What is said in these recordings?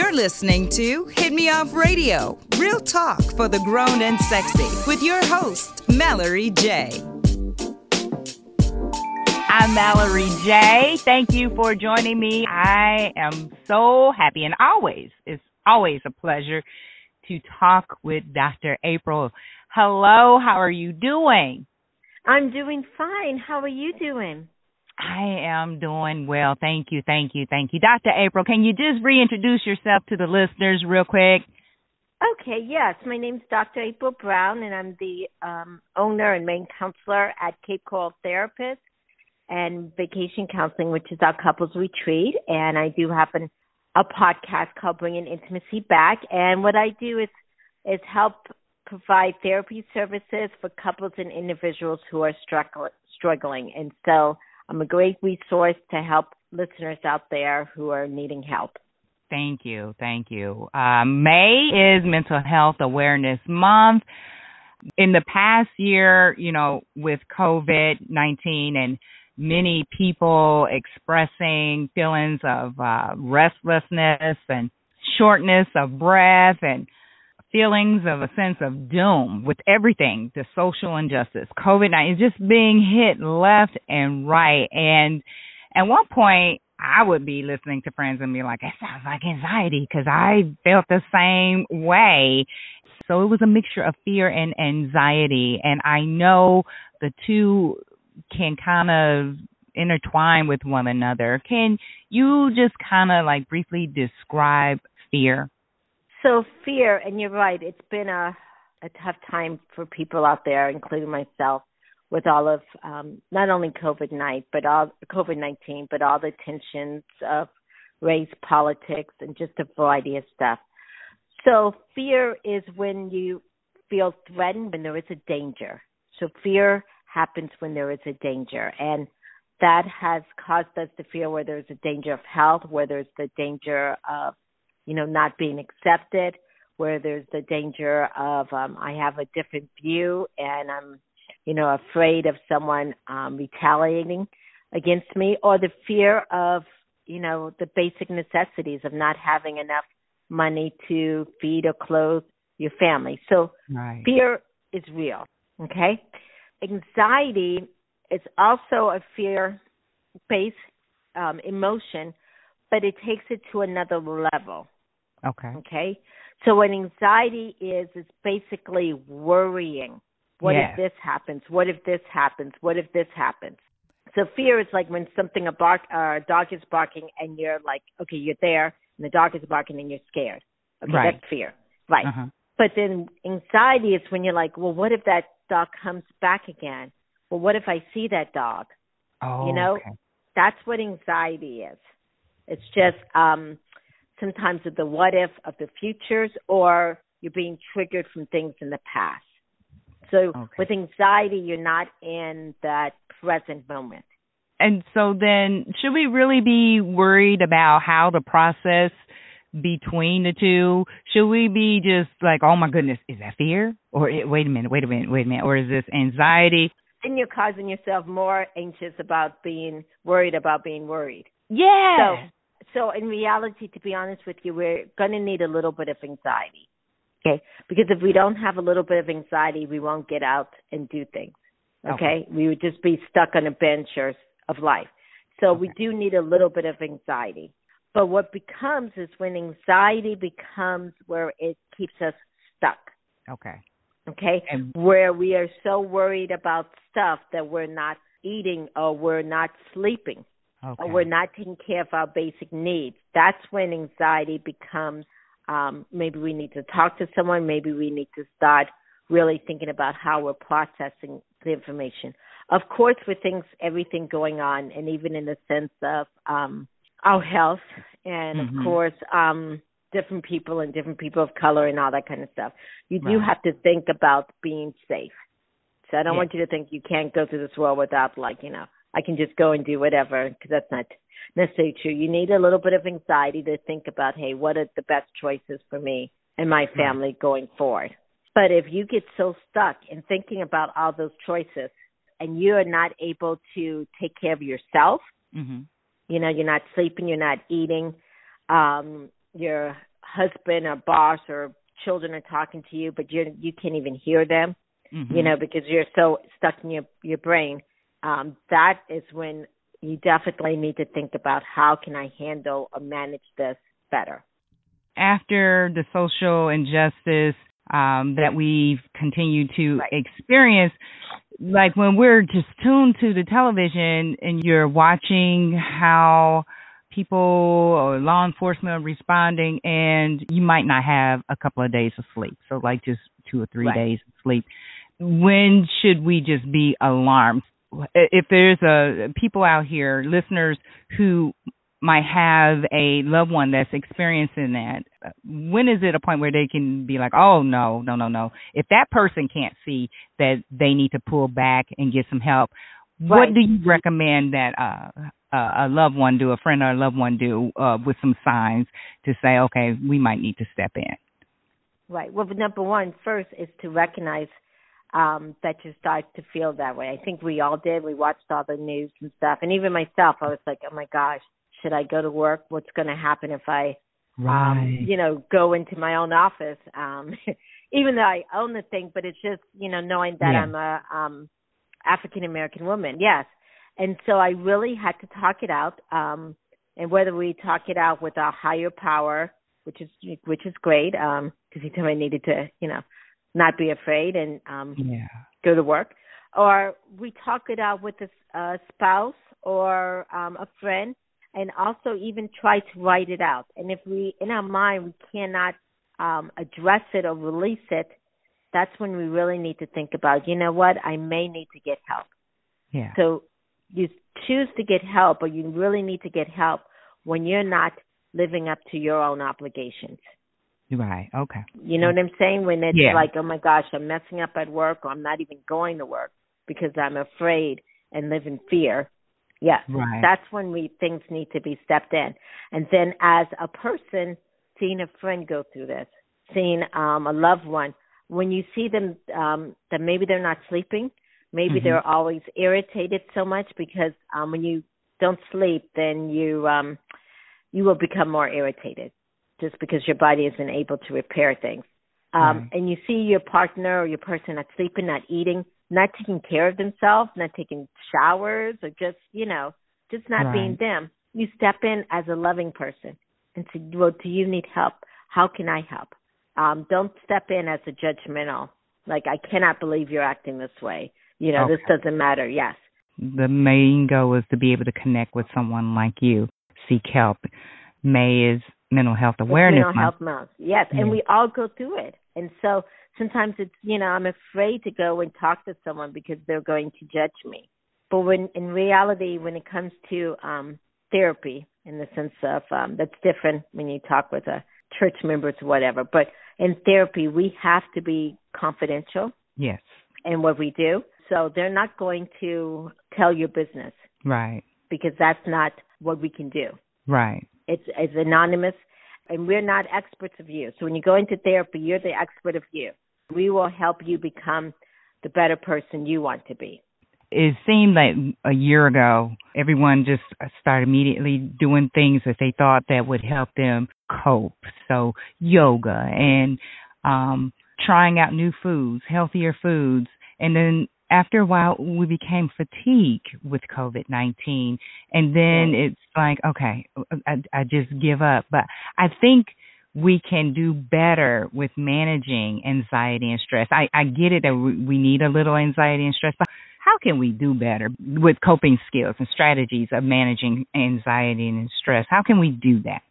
You're listening to Hit Me Off Radio, real talk for the grown and sexy, with your host, Mallory J. I'm Mallory J. Thank you for joining me. I am so happy, and always, it's always a pleasure to talk with Dr. April. Hello, how are you doing? I'm doing fine. How are you doing? I am doing well. Thank you, thank you, thank you. Dr. April, can you just reintroduce yourself to the listeners real quick? Okay, yes. My name's Dr. April Brown, and I'm the um, owner and main counselor at Cape Coral Therapist and Vacation Counseling, which is our couples retreat. And I do have an, a podcast called Bringing Intimacy Back. And what I do is is help provide therapy services for couples and individuals who are struggling. And so I'm a great resource to help listeners out there who are needing help. Thank you. Thank you. Uh, May is Mental Health Awareness Month. In the past year, you know, with COVID 19 and many people expressing feelings of uh, restlessness and shortness of breath and feelings of a sense of doom with everything, the social injustice, COVID 19 is just being hit left and right. And at one point, I would be listening to friends and be like, it sounds like anxiety because I felt the same way. So it was a mixture of fear and anxiety. And I know the two can kind of intertwine with one another. Can you just kind of like briefly describe fear? So fear, and you're right, it's been a a tough time for people out there, including myself, with all of um, not only COVID night, but all COVID nineteen, but all the tensions of race, politics, and just a variety of stuff. So fear is when you feel threatened when there is a danger. So fear happens when there is a danger, and that has caused us to fear where there's a danger of health, where there's the danger of you know, not being accepted, where there's the danger of um, I have a different view and I'm, you know, afraid of someone um, retaliating against me, or the fear of, you know, the basic necessities of not having enough money to feed or clothe your family. So right. fear is real. Okay. Anxiety is also a fear based um, emotion, but it takes it to another level. Okay. Okay. So what anxiety is is basically worrying. What yeah. if this happens? What if this happens? What if this happens? So fear is like when something a bark uh, a dog is barking and you're like, okay, you're there, and the dog is barking and you're scared. Okay, right. that's fear. Right. Uh-huh. But then anxiety is when you're like, well, what if that dog comes back again? Well, what if I see that dog? Oh, you know, okay. that's what anxiety is. It's just um sometimes of the what if of the futures or you're being triggered from things in the past. So okay. with anxiety, you're not in that present moment. And so then, should we really be worried about how the process between the two? Should we be just like, oh my goodness, is that fear? Or wait a minute, wait a minute, wait a minute, or is this anxiety? Then you're causing yourself more anxious about being worried about being worried. Yeah. So so in reality, to be honest with you, we're going to need a little bit of anxiety. Okay. Because if we don't have a little bit of anxiety, we won't get out and do things. Okay. Okay. We would just be stuck on a bench or of life. So Okay. we do need a little bit of anxiety. But what becomes is when anxiety becomes where it keeps us stuck. Okay. Okay. And Where we are so worried about stuff that we're not eating or we're not sleeping okay. or we're not taking care of our basic needs. That's when anxiety becomes um, maybe we need to talk to someone, maybe we need to start really thinking about how we're processing the information. Of course, with things, everything going on, and even in the sense of um, our health, and Mhm. of course, um, different people and different people of color and all that kind of stuff. You do have to think about being safe. So I don't Yeah. want you to think you can't go through this world without, like, you know, I can just go and do whatever because that's not necessarily true. You need a little bit of anxiety to think about, hey, what are the best choices for me and my family going forward? But if you get so stuck in thinking about all those choices and you're not able to take care of yourself, Mhm. you know, you're not sleeping, you're not eating, um, you're husband or boss or children are talking to you, but you you can't even hear them, mm-hmm. you know, because you're so stuck in your your brain. Um, that is when you definitely need to think about how can I handle or manage this better. After the social injustice um, that we've continued to right. experience, like when we're just tuned to the television and you're watching how people or law enforcement are responding and you might not have a couple of days of sleep so like just two or three right. days of sleep when should we just be alarmed if there's a people out here listeners who might have a loved one that's experiencing that when is it a point where they can be like oh no no no no if that person can't see that they need to pull back and get some help right. what do you recommend that uh a loved one do, a friend or a loved one do, uh, with some signs to say, okay, we might need to step in. Right. Well, number one, first is to recognize um, that you start to feel that way. I think we all did. We watched all the news and stuff, and even myself, I was like, oh my gosh, should I go to work? What's going to happen if I, um, right. um, you know, go into my own office? Um, even though I own the thing, but it's just, you know, knowing that yeah. I'm a um, African American woman. Yes, and so I really had to talk it out. Um, and whether we talk it out with a higher power, which is which is great, because um, he told me I needed to, you know, not be afraid and um, yeah. go to work, or we talk it out with a uh, spouse or um, a friend, and also even try to write it out. And if we, in our mind, we cannot um, address it or release it, that's when we really need to think about, you know what, I may need to get help. Yeah. So you choose to get help or you really need to get help when you're not living up to your own obligations. Right. Okay. You know what I'm saying? When it's yeah. like, oh my gosh, I'm messing up at work or I'm not even going to work because I'm afraid and live in fear. Yes. Right. That's when we things need to be stepped in. And then as a person seeing a friend go through this, seeing um a loved one, when you see them um that maybe they're not sleeping, Maybe mm-hmm. they're always irritated so much because um when you don't sleep then you um you will become more irritated just because your body isn't able to repair things. Um right. and you see your partner or your person not sleeping, not eating, not taking care of themselves, not taking showers or just, you know, just not right. being them. You step in as a loving person and say, Well, do you need help? How can I help? Um, don't step in as a judgmental, like I cannot believe you're acting this way you know, okay. this doesn't matter. Yes. The main goal is to be able to connect with someone like you. Seek help. May is mental health awareness mental health month. Yes, yeah. and we all go through it. And so sometimes it's you know I'm afraid to go and talk to someone because they're going to judge me. But when in reality, when it comes to um therapy, in the sense of um that's different when you talk with a church members or whatever. But in therapy, we have to be confidential. Yes. In what we do. So they're not going to tell your business. Right. Because that's not what we can do. Right. It's it's anonymous and we're not experts of you. So when you go into therapy, you're the expert of you. We will help you become the better person you want to be. It seemed like a year ago, everyone just started immediately doing things that they thought that would help them cope. So yoga and um trying out new foods, healthier foods, and then after a while we became fatigued with COVID nineteen, and then it's like okay, I, I just give up. But I think we can do better with managing anxiety and stress. I, I get it that we need a little anxiety and stress, but how can we do better with coping skills and strategies of managing anxiety and stress? How can we do that?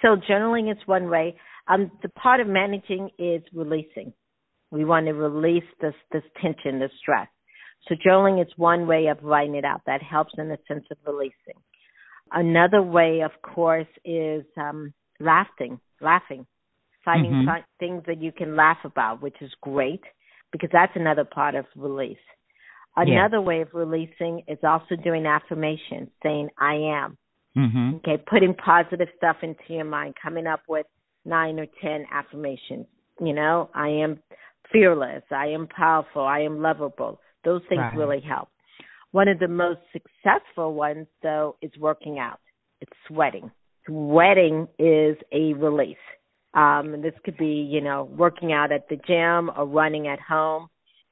So journaling is one way. Um, the part of managing is releasing. We want to release this this tension, this stress. So journaling is one way of writing it out. That helps in the sense of releasing. Another way, of course, is um, laughing, laughing, finding mm-hmm. th- things that you can laugh about, which is great because that's another part of release. Another yeah. way of releasing is also doing affirmations, saying "I am." Mm-hmm. Okay, putting positive stuff into your mind, coming up with nine or ten affirmations. You know, I am fearless. I am powerful. I am lovable. Those things right. really help. One of the most successful ones, though, is working out. It's sweating. Sweating is a release. Um, and this could be, you know, working out at the gym or running at home.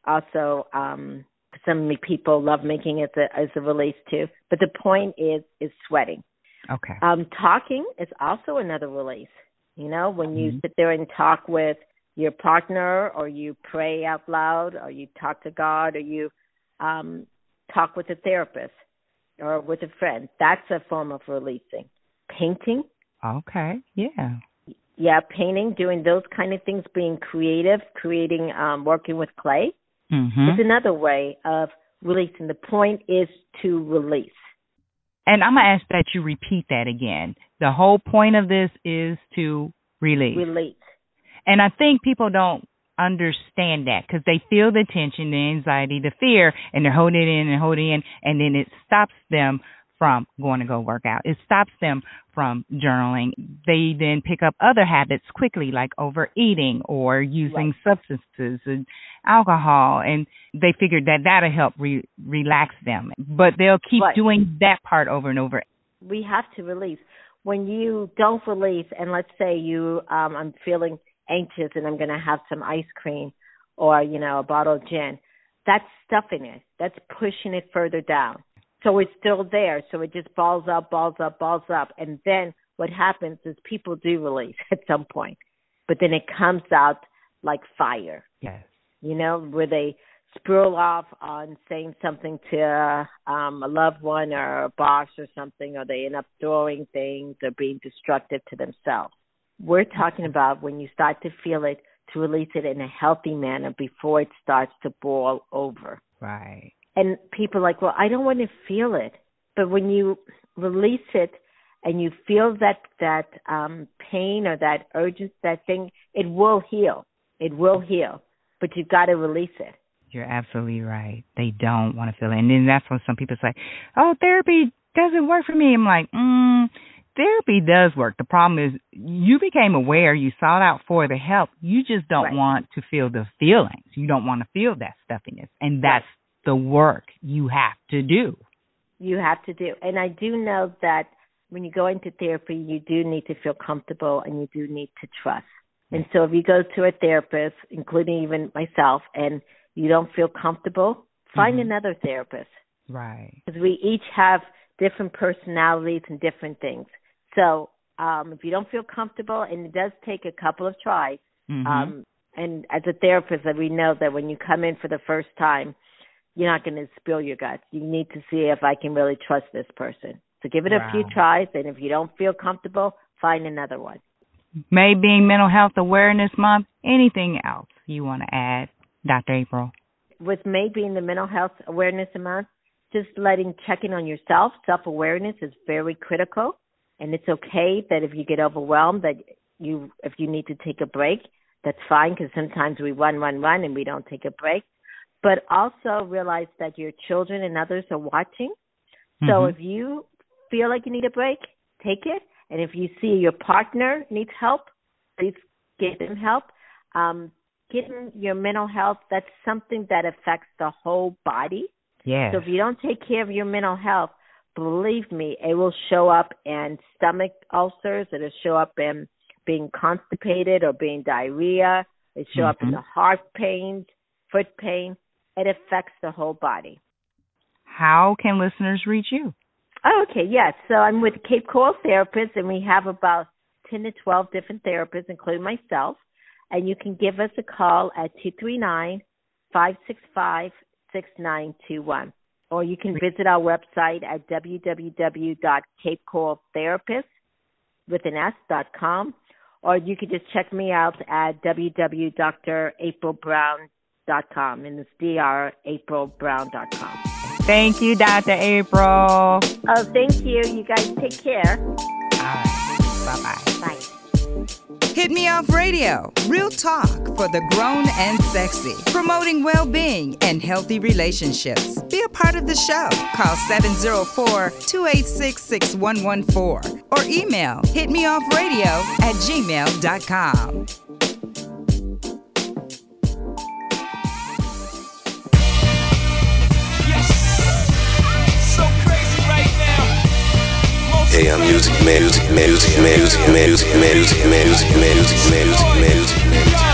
Also, um, some people love making it as a, as a release too. But the point is, is sweating. Okay. Um, talking is also another release. You know, when you mm-hmm. sit there and talk with your partner, or you pray out loud, or you talk to God, or you um, talk with a therapist or with a friend, that's a form of releasing. Painting. Okay. Yeah. Yeah, painting, doing those kind of things, being creative, creating, um, working with clay mm-hmm. is another way of releasing. The point is to release. And I'm going to ask that you repeat that again. The whole point of this is to release. Release. And I think people don't understand that because they feel the tension, the anxiety, the fear, and they're holding it in and holding it in, and then it stops them from going to go work out. It stops them from journaling. They then pick up other habits quickly, like overeating or using right. substances and alcohol, and they figured that that'll help re- relax them. But they'll keep right. doing that part over and over. We have to release. When you don't release, and let's say you, um, I'm feeling anxious and I'm going to have some ice cream or, you know, a bottle of gin, that's stuffing it. That's pushing it further down so it's still there. So it just balls up, balls up, balls up. And then what happens is people do release at some point, but then it comes out like fire. Yes. You know, where they sprawl off on saying something to um, a loved one or a boss or something, or they end up throwing things or being destructive to themselves. We're talking about when you start to feel it, to release it in a healthy manner before it starts to boil over. Right and people are like, well, I don't want to feel it. But when you release it and you feel that that um pain or that urgency, that thing, it will heal. It will heal. But you've got to release it. You're absolutely right. They don't want to feel it. And then that's when some people say, Oh, therapy doesn't work for me. I'm like, mm, therapy does work. The problem is you became aware, you sought out for the help. You just don't right. want to feel the feelings. You don't want to feel that stuffiness. And that's the work you have to do. You have to do. And I do know that when you go into therapy, you do need to feel comfortable and you do need to trust. And so if you go to a therapist, including even myself, and you don't feel comfortable, find mm-hmm. another therapist. Right. Because we each have different personalities and different things. So um, if you don't feel comfortable, and it does take a couple of tries, mm-hmm. um, and as a therapist, we know that when you come in for the first time, you're not going to spill your guts. You need to see if I can really trust this person. So give it wow. a few tries, and if you don't feel comfortable, find another one. May being Mental Health Awareness Month, anything else you want to add, Dr. April? With May being the Mental Health Awareness Month, just letting checking on yourself, self awareness is very critical, and it's okay that if you get overwhelmed, that you if you need to take a break, that's fine because sometimes we run, run, run, and we don't take a break but also realize that your children and others are watching. So mm-hmm. if you feel like you need a break, take it. And if you see your partner needs help, please give them help. Um, getting your mental health, that's something that affects the whole body. Yeah. So if you don't take care of your mental health, believe me, it will show up in stomach ulcers. It'll show up in being constipated or being diarrhea. It show mm-hmm. up in mm-hmm. the heart pain, foot pain it affects the whole body. How can listeners reach you? Oh, okay, yes. So I'm with Cape Coral Therapists, and we have about 10 to 12 different therapists, including myself. And you can give us a call at 239 565 6921. Or you can visit our website at www.capecoraltherapist with an S.com. Or you can just check me out at www.draprilbrown.com com, and it's draprilbrown.com. Thank you, Dr. April. Oh, thank you. You guys take care. All right. Bye-bye. Bye. Hit Me Off Radio, real talk for the grown and sexy, promoting well being and healthy relationships. Be a part of the show. Call 704 286 6114 or email hitmeoffradio at gmail.com. I'm music, music, music, music, music, music, music, music, music, music, music.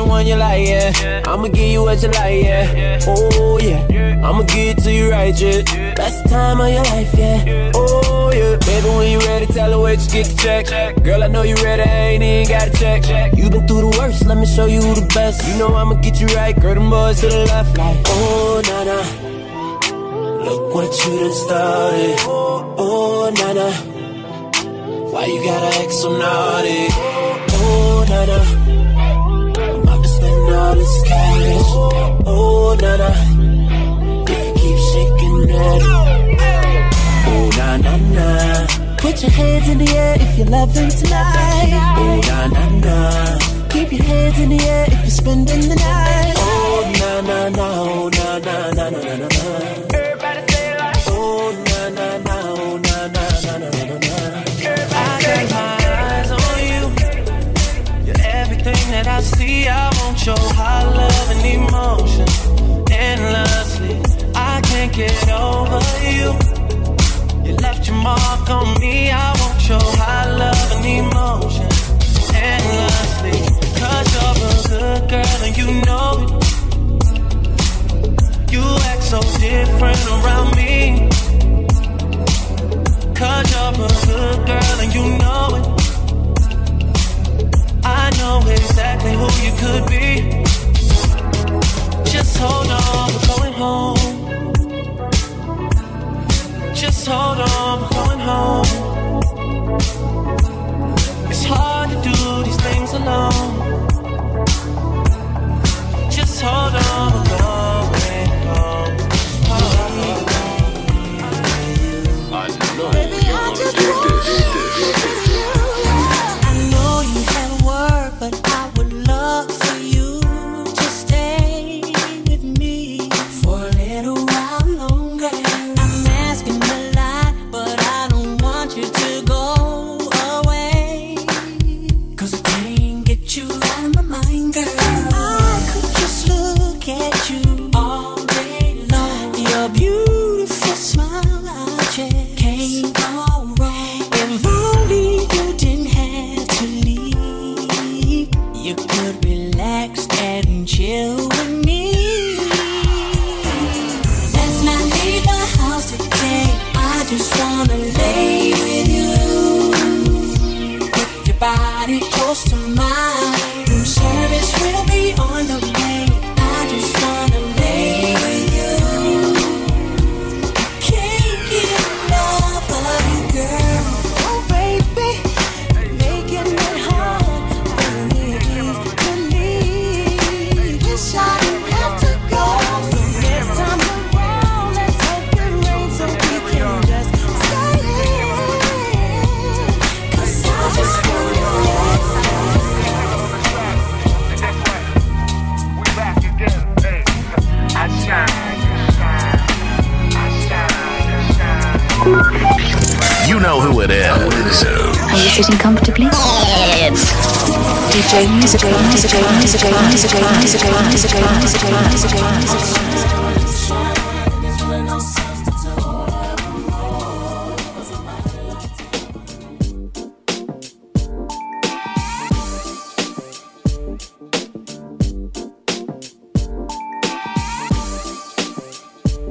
the one you like, yeah. I'ma give you what you like, yeah. Oh, yeah. I'ma give it to you right, yeah. Best time of your life, yeah. Oh, yeah. Baby, when you ready, tell her where you get the check. Girl, I know you ready, I ain't even gotta check. You been through the worst, let me show you the best. You know I'ma get you right, girl, them boys to the left, like, oh, na na. Look what you done started. Oh, oh, nana. Why you gotta act so naughty? Oh, oh nana all cash. Oh, na na. If you keep shaking that. Oh, na na na. Put your hands in the air if you're loving tonight. Oh, na na na. Keep your hands in the air if you're spending the night. Oh, na na na. Oh, na na na na na na. over you. You left your mark on me. I won't show high love and emotion endlessly. Cause you're a good girl and you know it. You act so different around me. Cause you're a good girl and you know it. I know exactly who you could be. Just hold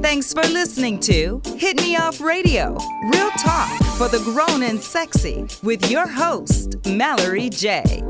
Thanks for listening to Hit Me Off Radio, real talk for the grown and sexy with your host, Mallory J.